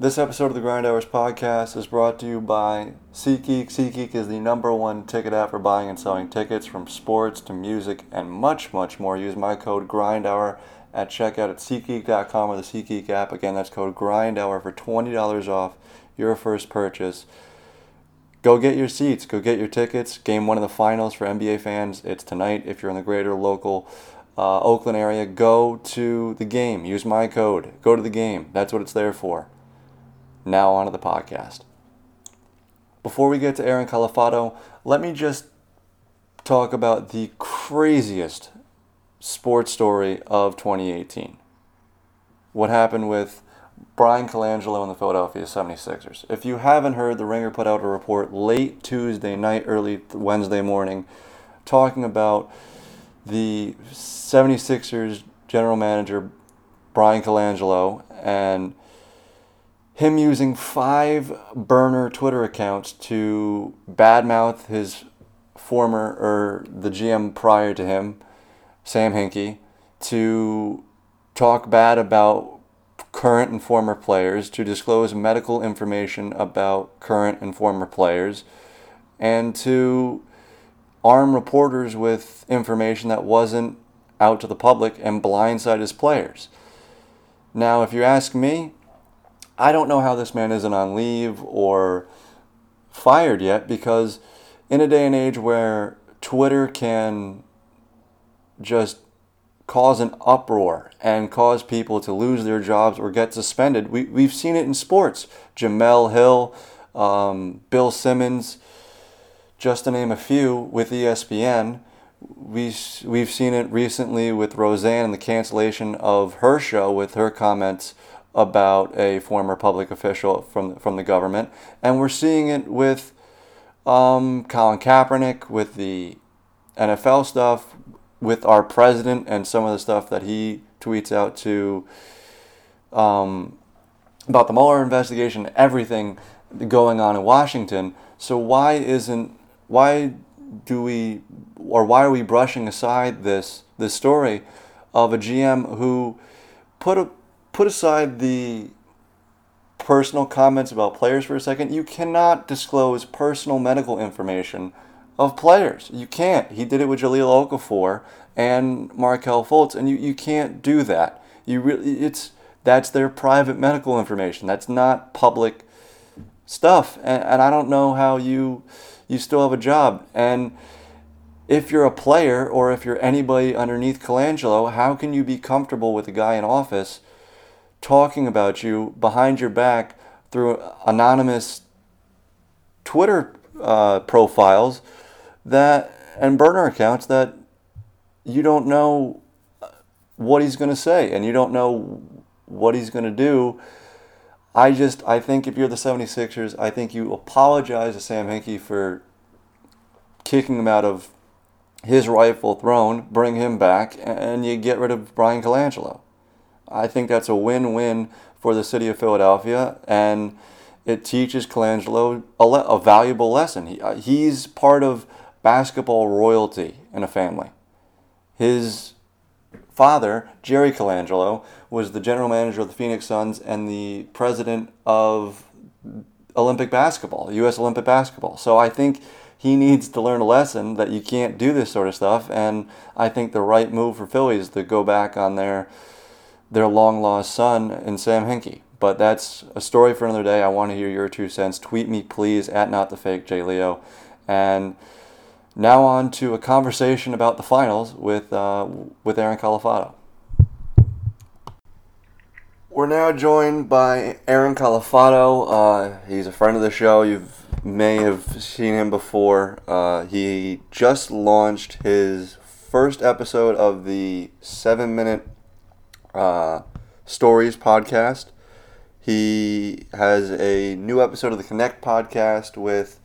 This episode of the Grind Hours podcast is brought to you by SeatGeek. SeatGeek is the number one ticket app for buying and selling tickets from sports to music and much, much more. Use my code GRINDHOUR at checkout at SeatGeek.com or the SeatGeek app. Again, that's code GRINDHOUR for $20 off your first purchase. Go get your seats. Go get your tickets. Game one of the finals for NBA fans. It's tonight. If you're in the greater local uh, Oakland area, go to the game. Use my code. Go to the game. That's what it's there for. Now, on to the podcast. Before we get to Aaron Califato, let me just talk about the craziest sports story of 2018. What happened with Bryan Colangelo and the Philadelphia 76ers. If you haven't heard, The Ringer put out a report late Tuesday night, early Wednesday morning, talking about the 76ers general manager, Bryan Colangelo, and him using five burner Twitter accounts to badmouth his former or the GM prior to him, Sam Hinkie, to talk bad about current and former players, to disclose medical information about current and former players, and to arm reporters with information that wasn't out to the public and blindside his players. Now, if you ask me, I don't know how this man isn't on leave or fired yet because in a day and age where Twitter can just cause an uproar and cause people to lose their jobs or get suspended, we, we've seen it in sports. Jemele Hill, um, Bill Simmons, just to name a few, with ESPN. We, we've seen it recently with Roseanne and the cancellation of her show with her comments about a former public official from from the government, and we're seeing it with um, Colin Kaepernick, with the NFL stuff, with our president, and some of the stuff that he tweets out to um, about the Mueller investigation, everything going on in Washington. So why isn't why do we or why are we brushing aside this this story of a GM who put a put aside the personal comments about players for a second. You cannot disclose personal medical information of players. You can't. He did it with Jahlil Okafor and Markelle Fultz, and you, you can't do that. You really it's that's their private medical information. That's not public stuff. And, and I don't know how you you still have a job. And if you're a player or if you're anybody underneath Colangelo, how can you be comfortable with a guy in office talking about you behind your back through anonymous Twitter uh, profiles that and burner accounts that you don't know what he's going to say and you don't know what he's going to do. I just I think if you're the 76ers, I think you apologize to Sam Hinkie for kicking him out of his rightful throne, bring him back, and you get rid of Bryan Colangelo. I think that's a win win for the city of Philadelphia, and it teaches Colangelo a, le- a valuable lesson. He, uh, he's part of basketball royalty in a family. His father, Jerry Colangelo, was the general manager of the Phoenix Suns and the president of Olympic basketball, U.S. Olympic basketball. So I think he needs to learn a lesson that you can't do this sort of stuff. And I think the right move for Philly is to go back on their their long lost son in Sam Hinkie. But that's a story for another day. I want to hear your two cents. Tweet me, please, at not the fake J Leo. And now on to a conversation about the finals with uh, with Aaron Califato. We're now joined by Aaron Califato. Uh, he's a friend of the show. You may have seen him before. Uh, he just launched his first episode of the seven minute uh, Stories podcast. He has a new episode of the Connect podcast with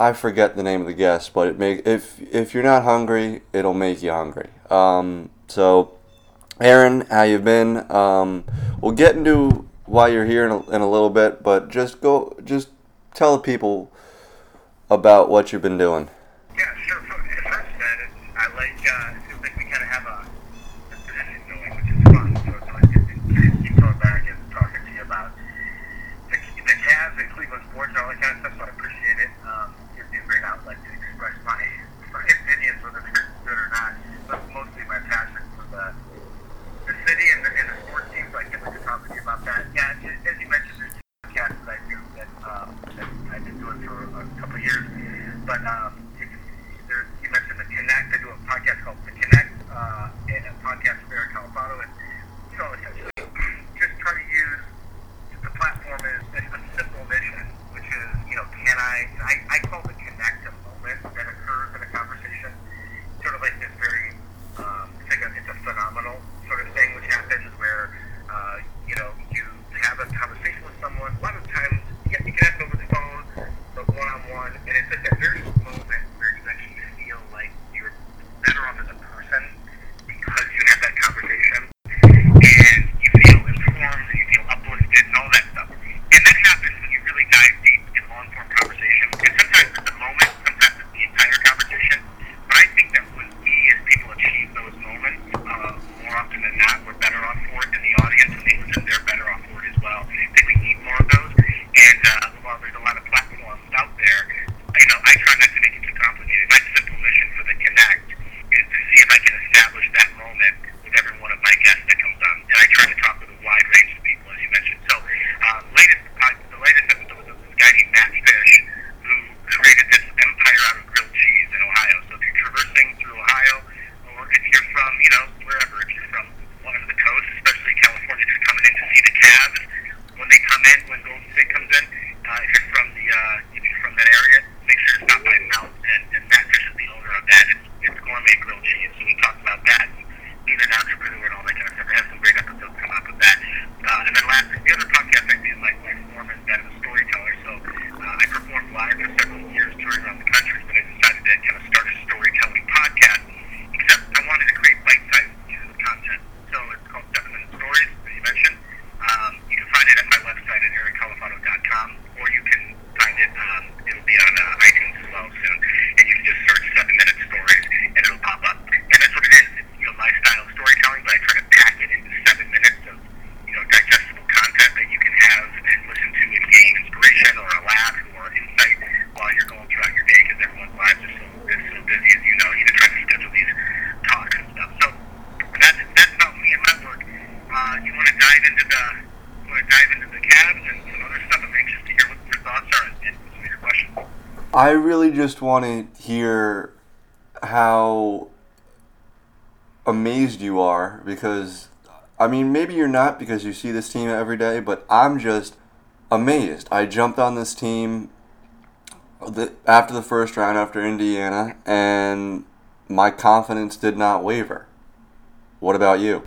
I forget the name of the guest, but it make if if you're not hungry, it'll make you hungry. Um, so, Aaron, how you been? Um, we'll get into why you're here in a, in a little bit, but just go, just tell the people about what you've been doing. Yeah, sure. I really just want to hear how amazed you are because I mean maybe you're not because you see this team every day, but I'm just amazed. I jumped on this team the, after the first round after Indiana and my confidence did not waver. What about you?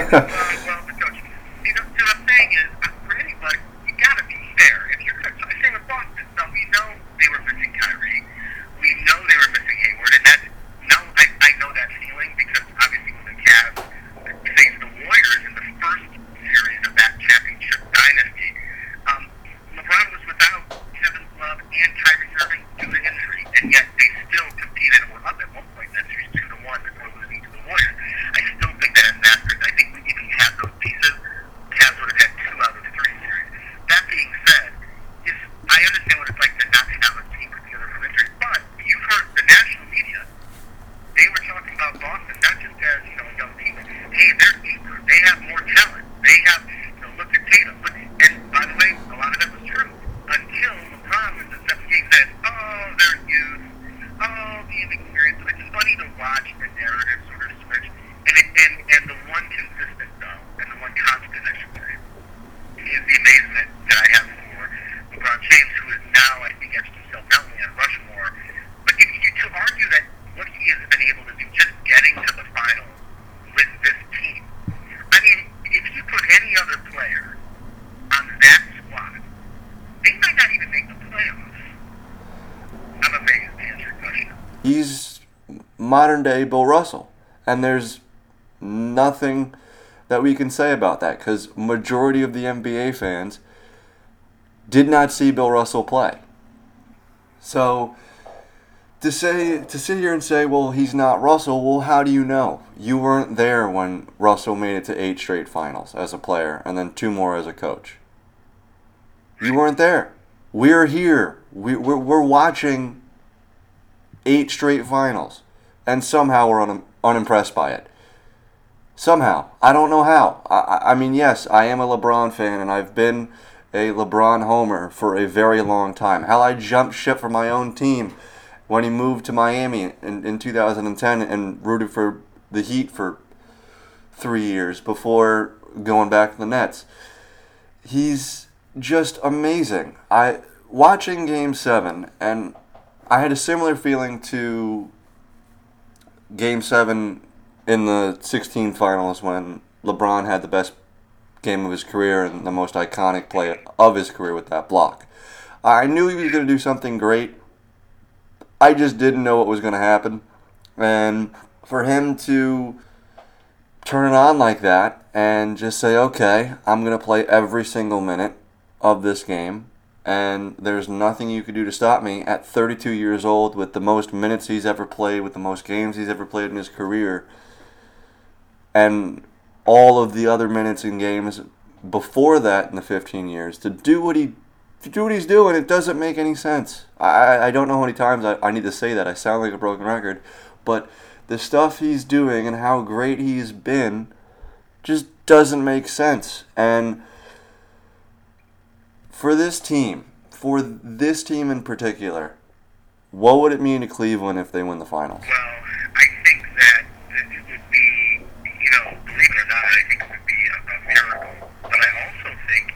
modern day Bill Russell. And there's nothing that we can say about that because majority of the NBA fans did not see Bill Russell play. So to say to sit here and say, well, he's not Russell. Well, how do you know? You weren't there when Russell made it to eight straight finals as a player, and then two more as a coach. You weren't there. We're here. We, we're, we're watching eight straight finals and somehow we're un- unimpressed by it. Somehow. I don't know how. I-, I mean, yes, I am a LeBron fan, and I've been a LeBron homer for a very long time. How I jumped ship for my own team when he moved to Miami in, in 2010 and rooted for the Heat for three years before going back to the Nets. He's just amazing. I watching Game Seven, and I had a similar feeling to Game Seven in the 16 finals when LeBron had the best game of his career and the most iconic play of his career with that block. I knew he was going to do something great. I just didn't know what was going to happen. And for him to turn it on like that and just say, okay, I'm going to play every single minute of this game and there's nothing you could do to stop me at 32 years old with the most minutes he's ever played, with the most games he's ever played in his career, and all of the other minutes and games before that in the 15 years to do what he to do what he's doing. It doesn't make any sense. I, I don't know how many times I, I need to say that. I sound like a broken record, but the stuff he's doing and how great he's been just doesn't make sense. And for this team, for this team in particular, what would it mean to Cleveland if they win the finals? Well, I think that it would be, you know, believe it or not, I think it would be a, a miracle. But I also think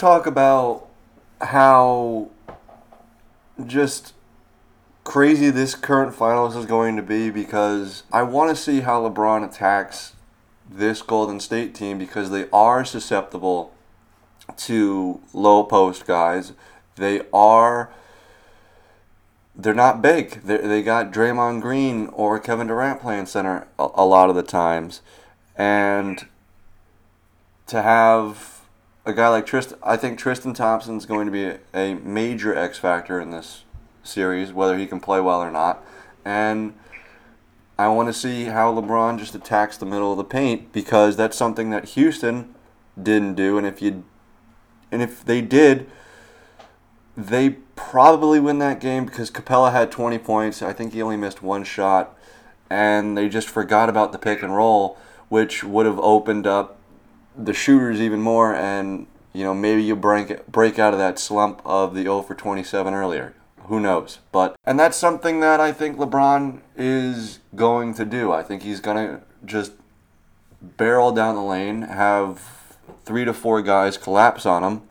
talk about how just crazy this current finals is going to be because I want to see how LeBron attacks this Golden State team because they are susceptible to low post guys. They are they're not big. they they got Draymond Green or Kevin Durant playing center a, a lot of the times. And to have a guy like Tristan, I think Tristan Thompson's going to be a, a major X factor in this series, whether he can play well or not. And I want to see how LeBron just attacks the middle of the paint because that's something that Houston didn't do. And if you, and if they did, they probably win that game because Capela had 20 points. I think he only missed one shot, and they just forgot about the pick and roll, which would have opened up the shooters even more. And you know maybe you break break out of that slump of the 0 for 27 earlier. Who knows? But and that's something that I think LeBron is going to do. I think he's gonna just barrel down the lane, have three to four guys collapse on him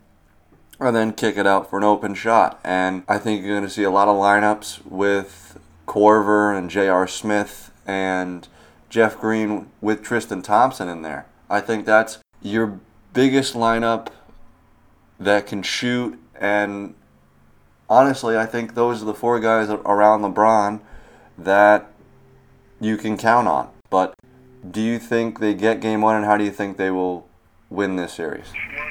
and then kick it out for an open shot. And I think you're to see a lot of lineups with Korver and J.R. Smith and Jeff Green with Tristan Thompson in there. I think that's your biggest lineup that can shoot. And honestly, I think those are the four guys around LeBron that you can count on. But do you think they get game one, and how do you think they will win this series? Well,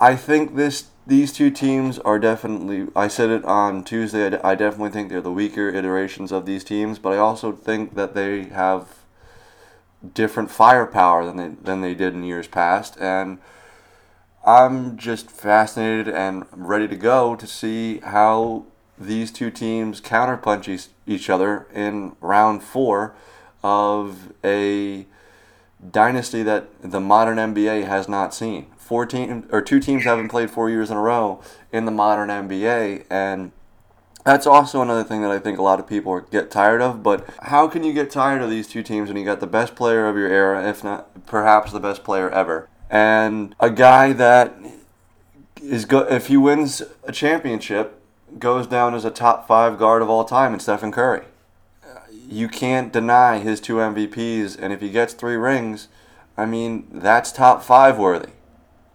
I think this these two teams are definitely. I said it on Tuesday. I, definitely think they're the weaker iterations of these teams, but I also think that they have different firepower than they than they did in years past, and I'm just fascinated and ready to go to see how these two teams counterpunch each other in round four of a dynasty that the modern NBA has not seen. Four teams or two teams haven't played four years in a row in the modern NBA, and that's also another thing that I think a lot of people get tired of. But how can you get tired of these two teams when you got the best player of your era, if not perhaps the best player ever, and a guy that is go if he wins a championship goes down as a top five guard of all time in Stephen Curry you can't deny his two MVPs, and if he gets three rings, I mean that's top five worthy.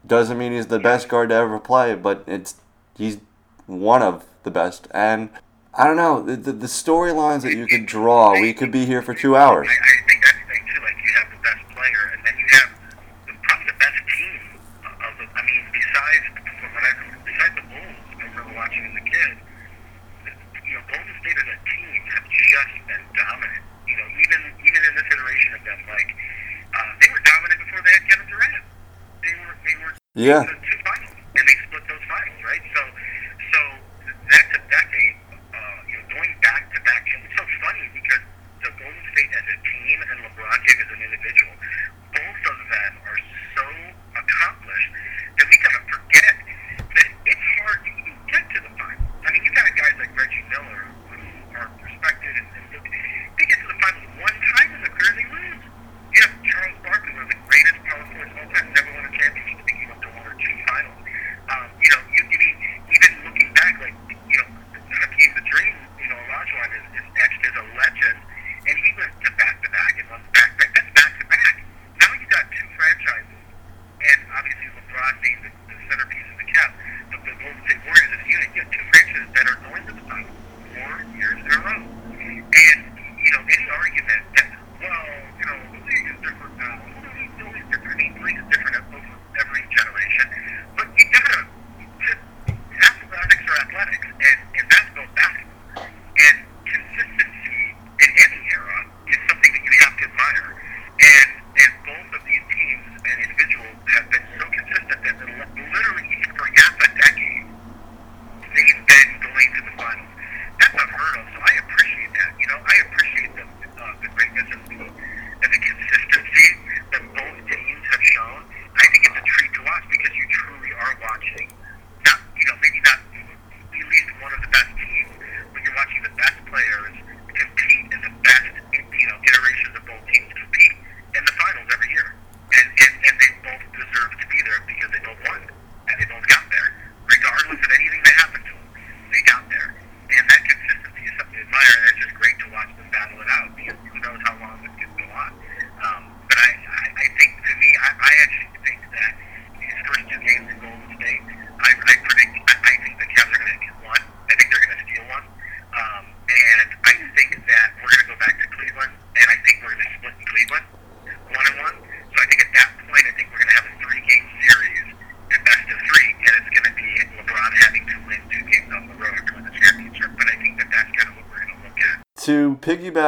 Doesn't mean he's the best guard to ever play, but it's he's one of the best. And I don't know the, the, the storylines that you could draw. We could be here for two hours. I, I think that's the thing too. Like you have the best player, and then you have the, probably the best team of the. I mean, besides from what I besides the Bulls, I remember watching as a kid. You know, Golden State as a team have just been dominant. You know, even even in this iteration of them, like uh, they were dominant before they had Kevin Durant. They were they were yeah.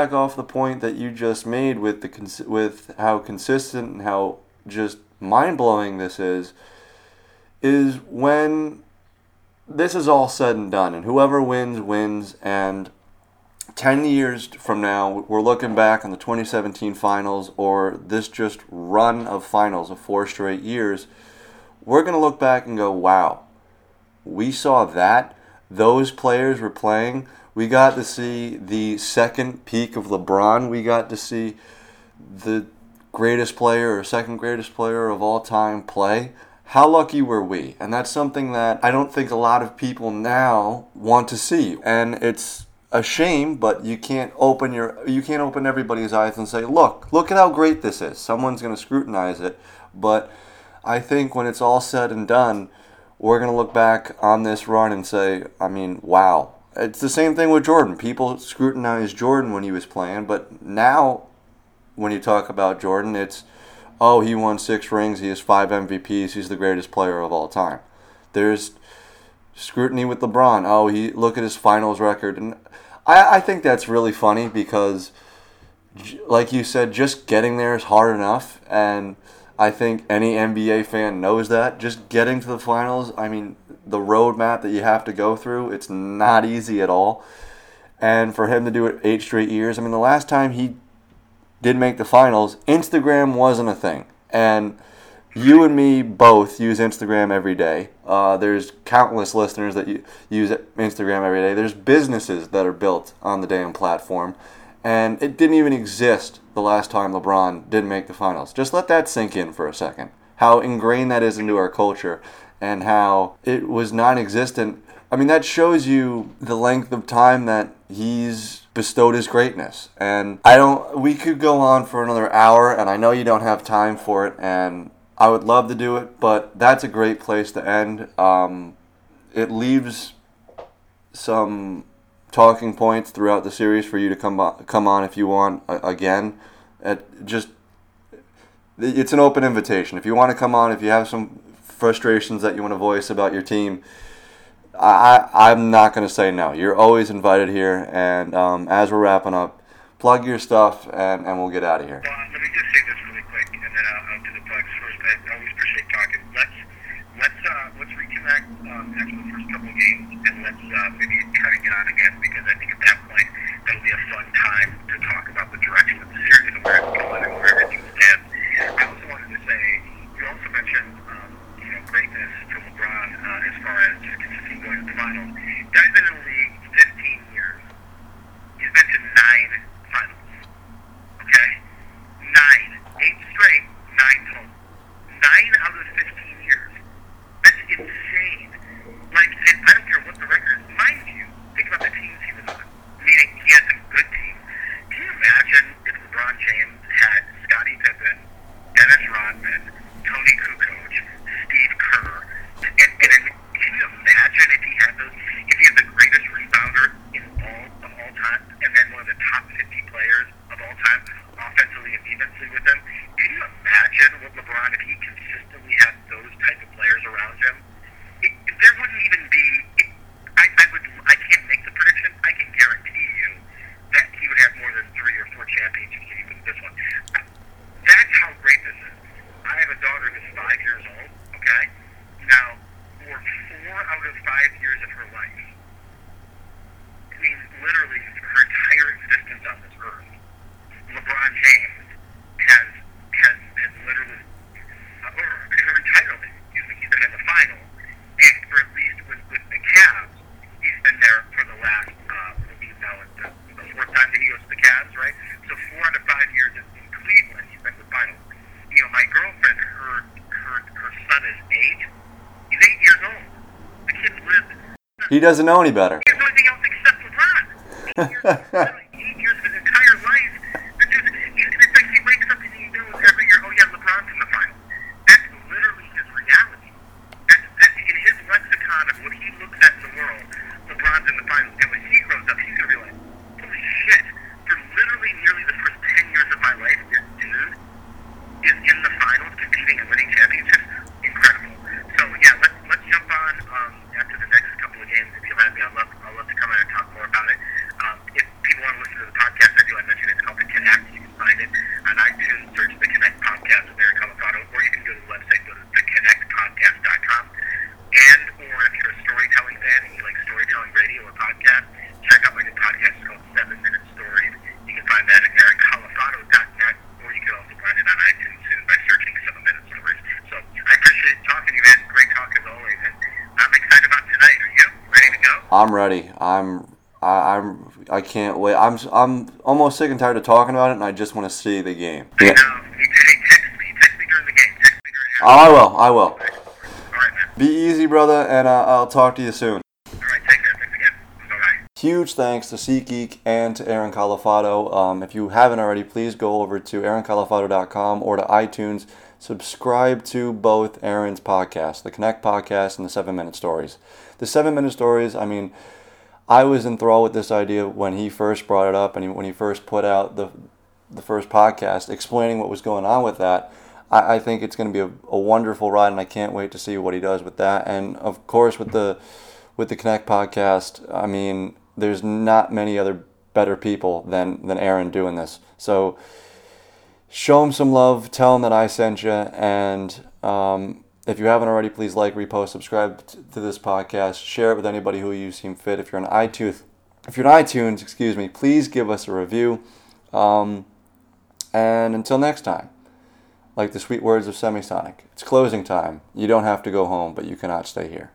Piggyback off the point that you just made with the cons- with how consistent and how just mind blowing this is, is when this is all said and done, and whoever wins wins, and. 10 years from now, we're looking back on the 2017 finals or this just run of finals of four straight years. We're going to look back and go, wow, we saw that. Those players were playing. We got to see the second peak of LeBron. We got to see the greatest player or second greatest player of all time play. How lucky were we? And that's something that I don't think a lot of people now want to see. And it's a shame, but you can't open your you can't open everybody's eyes and say, "Look, look at how great this is." Someone's going to scrutinize it, but I think when it's all said and done, we're going to look back on this run and say, I mean, wow. It's the same thing with Jordan. People scrutinized Jordan when he was playing, but now when you talk about Jordan, it's oh, he won six rings, he has five MVPs, he's the greatest player of all time. There's scrutiny with LeBron. Oh, he look at his finals record, and I, I think that's really funny because, like you said, just getting there is hard enough, and I think any NBA fan knows that. Just getting to the finals, I mean, the roadmap that you have to go through, it's not easy at all. And for him to do it eight straight years, I mean, the last time he did make the finals, Instagram wasn't a thing. And you and me both use Instagram every day. Uh, there's countless listeners that use Instagram every day. There's businesses that are built on the damn platform. And it didn't even exist the last time LeBron didn't make the finals. Just let that sink in for a second. How ingrained that is into our culture and how it was non existent. I mean, that shows you the length of time that he's bestowed his greatness. And I don't, we could go on for another hour, and I know you don't have time for it, and I would love to do it, but that's a great place to end. Um, it leaves some talking points throughout the series for you to come on, come on if you want again. At just it's an open invitation. If you want to come on, if you have some frustrations that you want to voice about your team, I, I'm not going to say no. You're always invited here. And um, as we're wrapping up, plug your stuff and, and we'll get out of here. Well, let me just say this really quick, and then I'll, I'll do the plugs first. I always appreciate talking. Let's let's uh, let's reconnect um, after the first couple of games, and let's uh, maybe try to get on again because I think at that point that'll be a fun time to talk about the direction of the series and where it's going and where everything stands. I also wanted to say you also mentioned greatness from LeBron uh, as far as just consistently going to the finals. Guy's been in the league 15 years. He's been to nine finals. Okay, nine, eight straight, nine total. Nine out of 15 years. That's insane. Like, and I don't care what the record is. Mind you, think about the teams he was on. Meaning he had some good teams. Can you imagine if LeBron James had Scottie Pippen, Dennis Rodman, Tony Kukoc, Steve Kerr, and, and, and can you imagine if he had those? If he had the greatest rebounder in all of all time, and then one of the top 50 players of all time, offensively and defensively with him. Can you imagine what LeBron if he consistently had those type of players around him? It, there wouldn't even be. It, I, I would. I can't make the prediction. I can guarantee you that he would have more than three or four championships even this one. That's how great this is. I have a daughter who's five years old. Okay. Now, for four out of five years of her life, I mean, literally her entire existence on this earth, LeBron James has has has literally, uh, or her entire life, excuse me, he's been in the final, and for at least with with the Cavs, he's been there for the last, uh, what we know it's the, the fourth time that he goes to the Cavs, right? So four out of five years in, in Cleveland, he's been to the finals. You know, my girlfriend, her her her son is eight. He's eight years old. The kid lived. He doesn't know any better. He has no anything else except LeBron. Eight years, eight years of his entire life. The dude, he- it's like he wakes up and he knows every year, oh yeah, LeBron's in the finals. That's literally his reality. That's, that, in his lexicon of what he looks at in the world, LeBron's in the finals. And when he grows up, he's going to be like, holy shit, for literally nearly the first 10 years of my life, this dude is in the finals competing and winning championships. Incredible. So yeah, let's let's jump on um, after the next couple of games. If you let me, I'd love I'd love to come in and talk more about it. Um, if people want to listen to the podcast, I do. I mentioned it's called the Connect. You can find it on iTunes. Search the Connect podcast with Eric Califano, or you can go to the website, go to theconnectpodcast.com. And or if you're a storytelling fan and you like storytelling radio or podcast, check out my new podcast. It's called Seven Minute Stories. You can find that at ericcalifano.net, or you can also find it on iTunes soon by searching Seven Minute Stories. So I appreciate talking to you, man. Great talk as always, and I'm excited about tonight. Are you ready to go? I'm ready. I'm I, I'm I can't wait. I'm I'm almost sick and tired of talking about it, and I just want to see the game. I Yeah. know. Hey, text me. Text me during the game. Text me during Oh, I will. I will. All right, man. Be easy, brother, and uh, I'll talk to you soon. All right, take care. Thanks again. Bye-bye. Huge thanks to SeatGeek and to Aaron Califano. Um, if you haven't already, please go over to aaroncalifano.com or to iTunes. Subscribe to both Aaron's podcasts, the Connect podcast and the Seven Minute Stories. The Seven Minute Stories, I mean, I was enthralled with this idea when he first brought it up and he, when he first put out the the first podcast explaining what was going on with that. I, I think it's going to be a, a wonderful ride, and I can't wait to see what he does with that. And of course, with the with the Connect podcast, I mean, there's not many other better people than than Aaron doing this. So show him some love. Tell him that I sent you. And um, if you haven't already, please like, repost, subscribe to this podcast. Share it with anybody who you seem fit. If you're on iTunes, if you're on iTunes, excuse me, please give us a review. Um, and until next time, like the sweet words of Semisonic, it's closing time. You don't have to go home, but you cannot stay here.